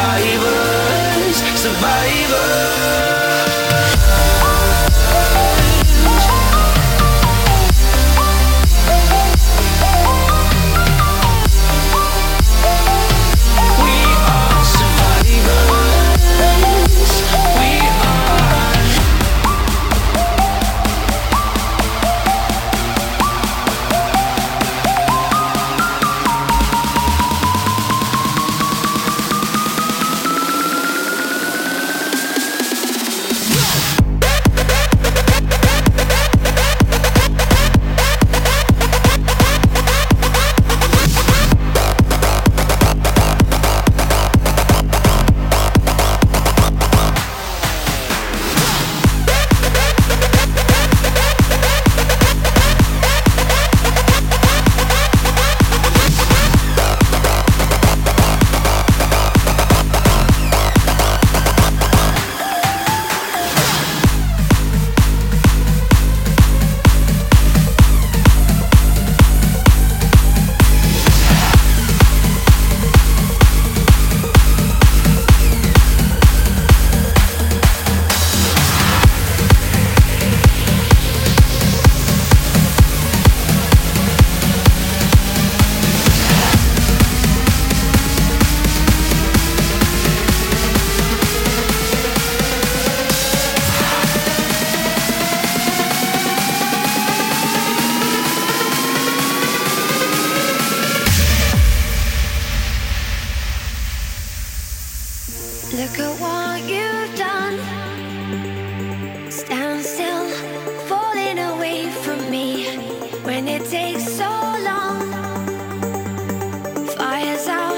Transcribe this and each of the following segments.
survivors, survivors. When it takes so long. Fire's out,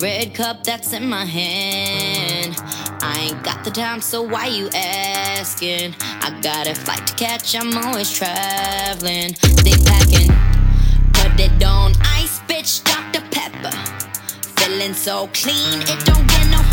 red cup that's in my hand. I ain't got the time, so why you asking? I got a flight to catch, I'm always traveling. They packing, put it on ice, bitch, Dr. Pepper. Feeling so clean, it don't get no